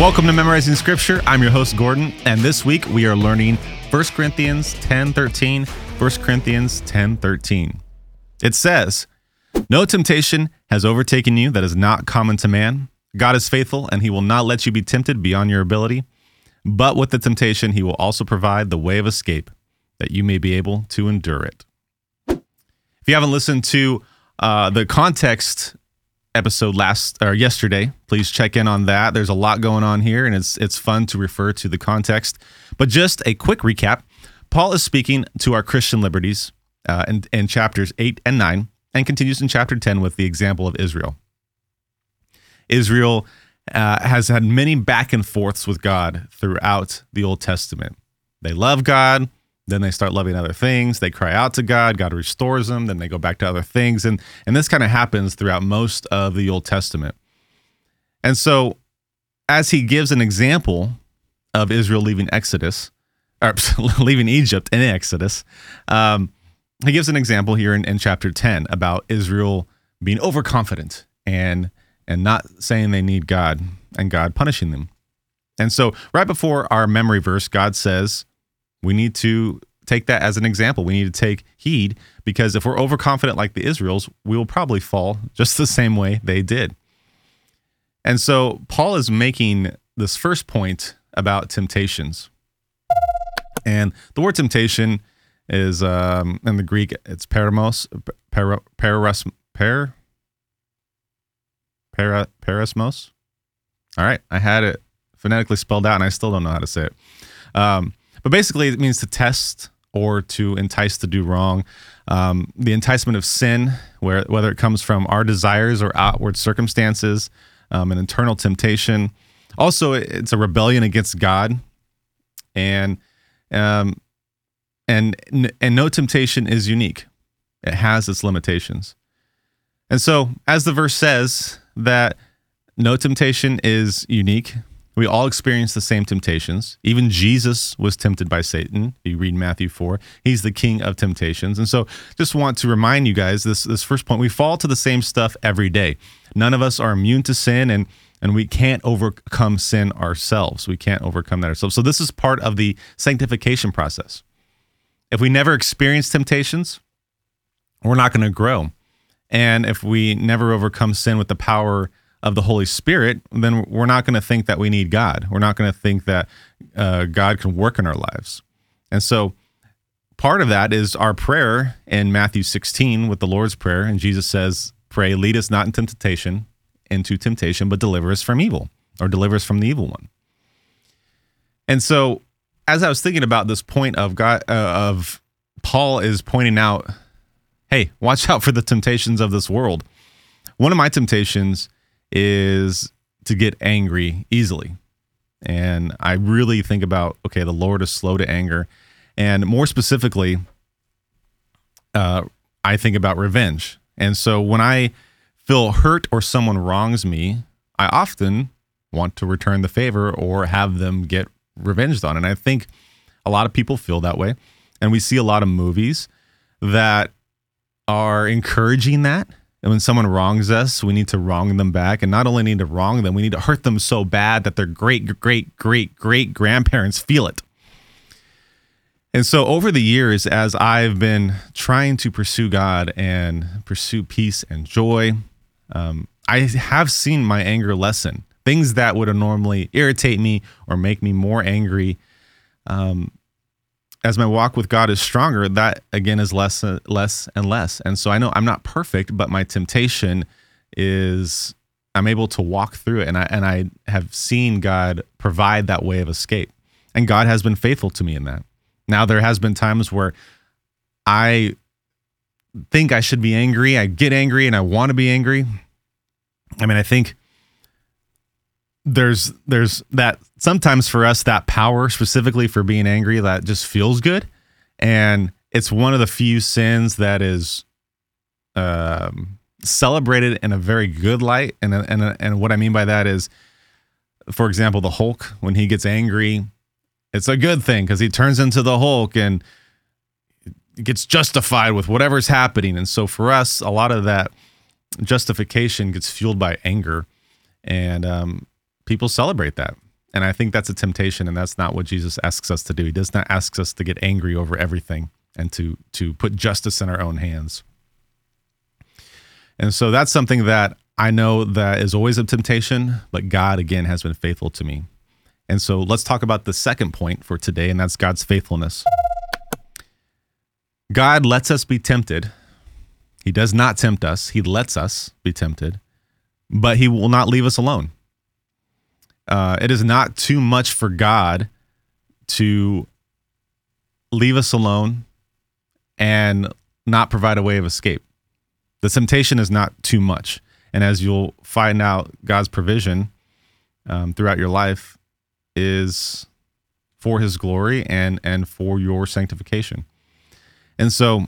Welcome to Memorizing Scripture. I'm your host, Gordon, and this week we are learning 1 Corinthians 10 13. 1 Corinthians 10 13. It says, No temptation has overtaken you that is not common to man. God is faithful, and he will not let you be tempted beyond your ability. But with the temptation, he will also provide the way of escape that you may be able to endure it. If you haven't listened to uh, the context episode last or yesterday. Please check in on that. There's a lot going on here, and it's it's fun to refer to the context. But just a quick recap: Paul is speaking to our Christian liberties uh, in, in chapters eight and nine, and continues in chapter ten with the example of Israel. Israel uh, has had many back and forths with God throughout the Old Testament. They love God, then they start loving other things. They cry out to God. God restores them. Then they go back to other things. And, and this kind of happens throughout most of the Old Testament. And so, as he gives an example of Israel leaving Exodus, or leaving Egypt in Exodus, um, he gives an example here in, in chapter 10 about Israel being overconfident and and not saying they need God and God punishing them. And so, right before our memory verse, God says, we need to take that as an example. We need to take heed because if we're overconfident like the Israels, we will probably fall just the same way they did. And so Paul is making this first point about temptations. And the word temptation is um, in the Greek, it's paramos, para, paras, par, para, parasmos. All right, I had it phonetically spelled out and I still don't know how to say it. Um, but basically, it means to test or to entice to do wrong. Um, the enticement of sin, where whether it comes from our desires or outward circumstances, um, an internal temptation. Also, it's a rebellion against God, and um, and and no temptation is unique. It has its limitations. And so, as the verse says, that no temptation is unique. We all experience the same temptations. Even Jesus was tempted by Satan. You read Matthew 4. He's the king of temptations. And so just want to remind you guys this this first point. We fall to the same stuff every day. None of us are immune to sin and and we can't overcome sin ourselves. We can't overcome that ourselves. So this is part of the sanctification process. If we never experience temptations, we're not going to grow. And if we never overcome sin with the power of the Holy Spirit, then we're not going to think that we need God. We're not going to think that uh, God can work in our lives. And so part of that is our prayer in Matthew 16 with the Lord's Prayer. And Jesus says, Pray, lead us not into temptation, into temptation, but deliver us from evil or deliver us from the evil one. And so as I was thinking about this point of God, uh, of Paul is pointing out, hey, watch out for the temptations of this world. One of my temptations is to get angry easily. And I really think about, okay, the Lord is slow to anger. And more specifically, uh, I think about revenge. And so when I feel hurt or someone wrongs me, I often want to return the favor or have them get revenged on. And I think a lot of people feel that way. And we see a lot of movies that are encouraging that and when someone wrongs us, we need to wrong them back. And not only need to wrong them, we need to hurt them so bad that their great, great, great, great grandparents feel it. And so, over the years, as I've been trying to pursue God and pursue peace and joy, um, I have seen my anger lessen. Things that would normally irritate me or make me more angry um, as my walk with God is stronger, that again is less, uh, less and less. And so I know I'm not perfect, but my temptation is I'm able to walk through it, and I and I have seen God provide that way of escape, and God has been faithful to me in that. Now there has been times where I think I should be angry, I get angry, and I want to be angry. I mean, I think there's there's that sometimes for us that power specifically for being angry that just feels good. And it's one of the few sins that is um, celebrated in a very good light. And and and what I mean by that is for example the Hulk when he gets angry it's a good thing cuz he turns into the Hulk and gets justified with whatever's happening. And so for us a lot of that justification gets fueled by anger. And um, people celebrate that. And I think that's a temptation, and that's not what Jesus asks us to do. He does not ask us to get angry over everything and to to put justice in our own hands. And so that's something that I know that is always a temptation, but God again has been faithful to me. And so let's talk about the second point for today, and that's God's faithfulness. God lets us be tempted. He does not tempt us, He lets us be tempted, but He will not leave us alone. Uh, it is not too much for God to leave us alone and not provide a way of escape. The temptation is not too much. And as you'll find out, God's provision um, throughout your life is for his glory and and for your sanctification. And so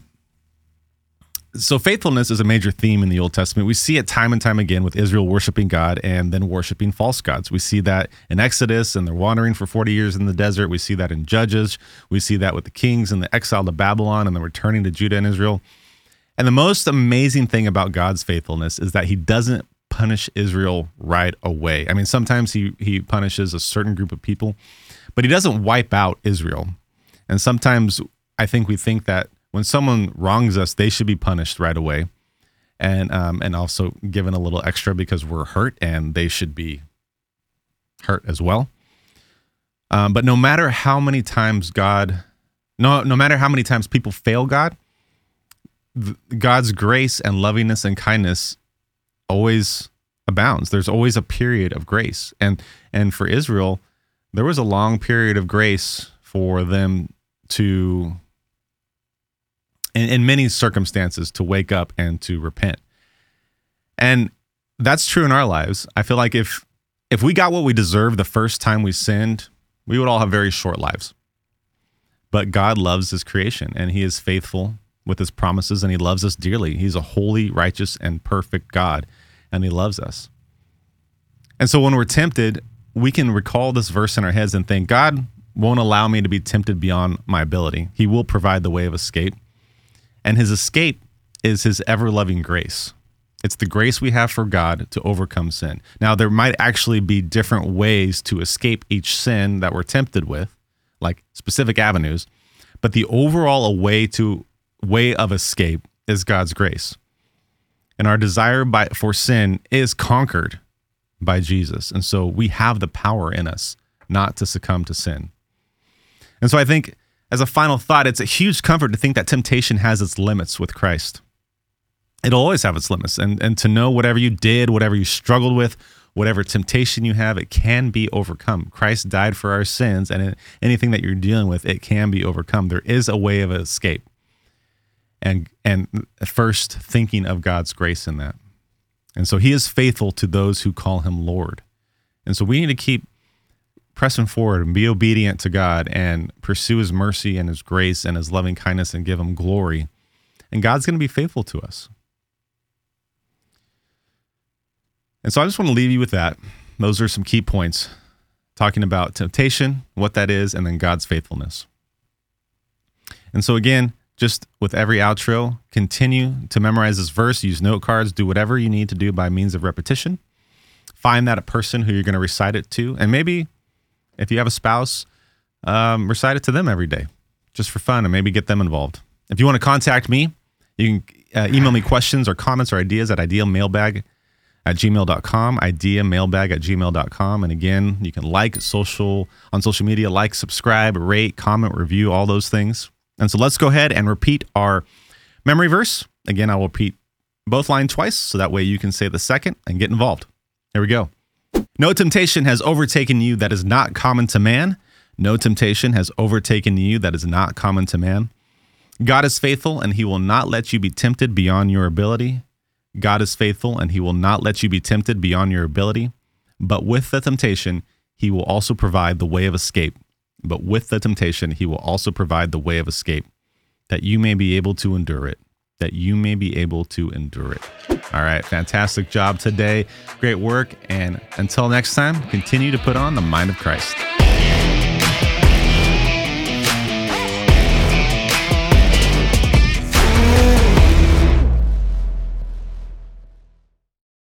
so faithfulness is a major theme in the Old Testament. We see it time and time again with Israel worshiping God and then worshiping false gods. We see that in Exodus and they're wandering for 40 years in the desert. We see that in Judges. We see that with the kings and the exile to Babylon and the returning to Judah and Israel. And the most amazing thing about God's faithfulness is that he doesn't punish Israel right away. I mean, sometimes he he punishes a certain group of people, but he doesn't wipe out Israel. And sometimes I think we think that when someone wrongs us, they should be punished right away, and um, and also given a little extra because we're hurt, and they should be hurt as well. Um, but no matter how many times God, no no matter how many times people fail God, God's grace and lovingness and kindness always abounds. There's always a period of grace, and and for Israel, there was a long period of grace for them to in, in many circumstances to wake up and to repent. And that's true in our lives. I feel like if if we got what we deserve the first time we sinned, we would all have very short lives. But God loves his creation and he is faithful with his promises and he loves us dearly. He's a holy, righteous, and perfect God and he loves us. And so when we're tempted, we can recall this verse in our heads and think, God won't allow me to be tempted beyond my ability. He will provide the way of escape. And his escape is his ever loving grace. It's the grace we have for God to overcome sin. Now, there might actually be different ways to escape each sin that we're tempted with, like specific avenues, but the overall way to way of escape is God's grace. And our desire by for sin is conquered by Jesus. And so we have the power in us not to succumb to sin. And so I think as a final thought, it's a huge comfort to think that temptation has its limits with Christ. It'll always have its limits. And, and to know whatever you did, whatever you struggled with, whatever temptation you have, it can be overcome. Christ died for our sins, and anything that you're dealing with, it can be overcome. There is a way of escape. And, and first, thinking of God's grace in that. And so he is faithful to those who call him Lord. And so we need to keep pressing forward and be obedient to God and pursue his mercy and his grace and his loving kindness and give him glory. And God's going to be faithful to us. And so I just want to leave you with that. Those are some key points talking about temptation, what that is, and then God's faithfulness. And so, again, just with every outro, continue to memorize this verse, use note cards, do whatever you need to do by means of repetition. Find that a person who you're going to recite it to, and maybe if you have a spouse, um, recite it to them every day just for fun and maybe get them involved. If you want to contact me, you can uh, email me questions or comments or ideas at ideamailbag at gmail.com, ideamailbag at gmail.com. And again, you can like social on social media, like, subscribe, rate, comment, review, all those things. And so let's go ahead and repeat our memory verse. Again, I will repeat both lines twice so that way you can say the second and get involved. Here we go. No temptation has overtaken you that is not common to man. No temptation has overtaken you that is not common to man. God is faithful, and he will not let you be tempted beyond your ability. God is faithful, and he will not let you be tempted beyond your ability. But with the temptation, he will also provide the way of escape. But with the temptation, he will also provide the way of escape, that you may be able to endure it. That you may be able to endure it. All right, fantastic job today. Great work. And until next time, continue to put on the mind of Christ.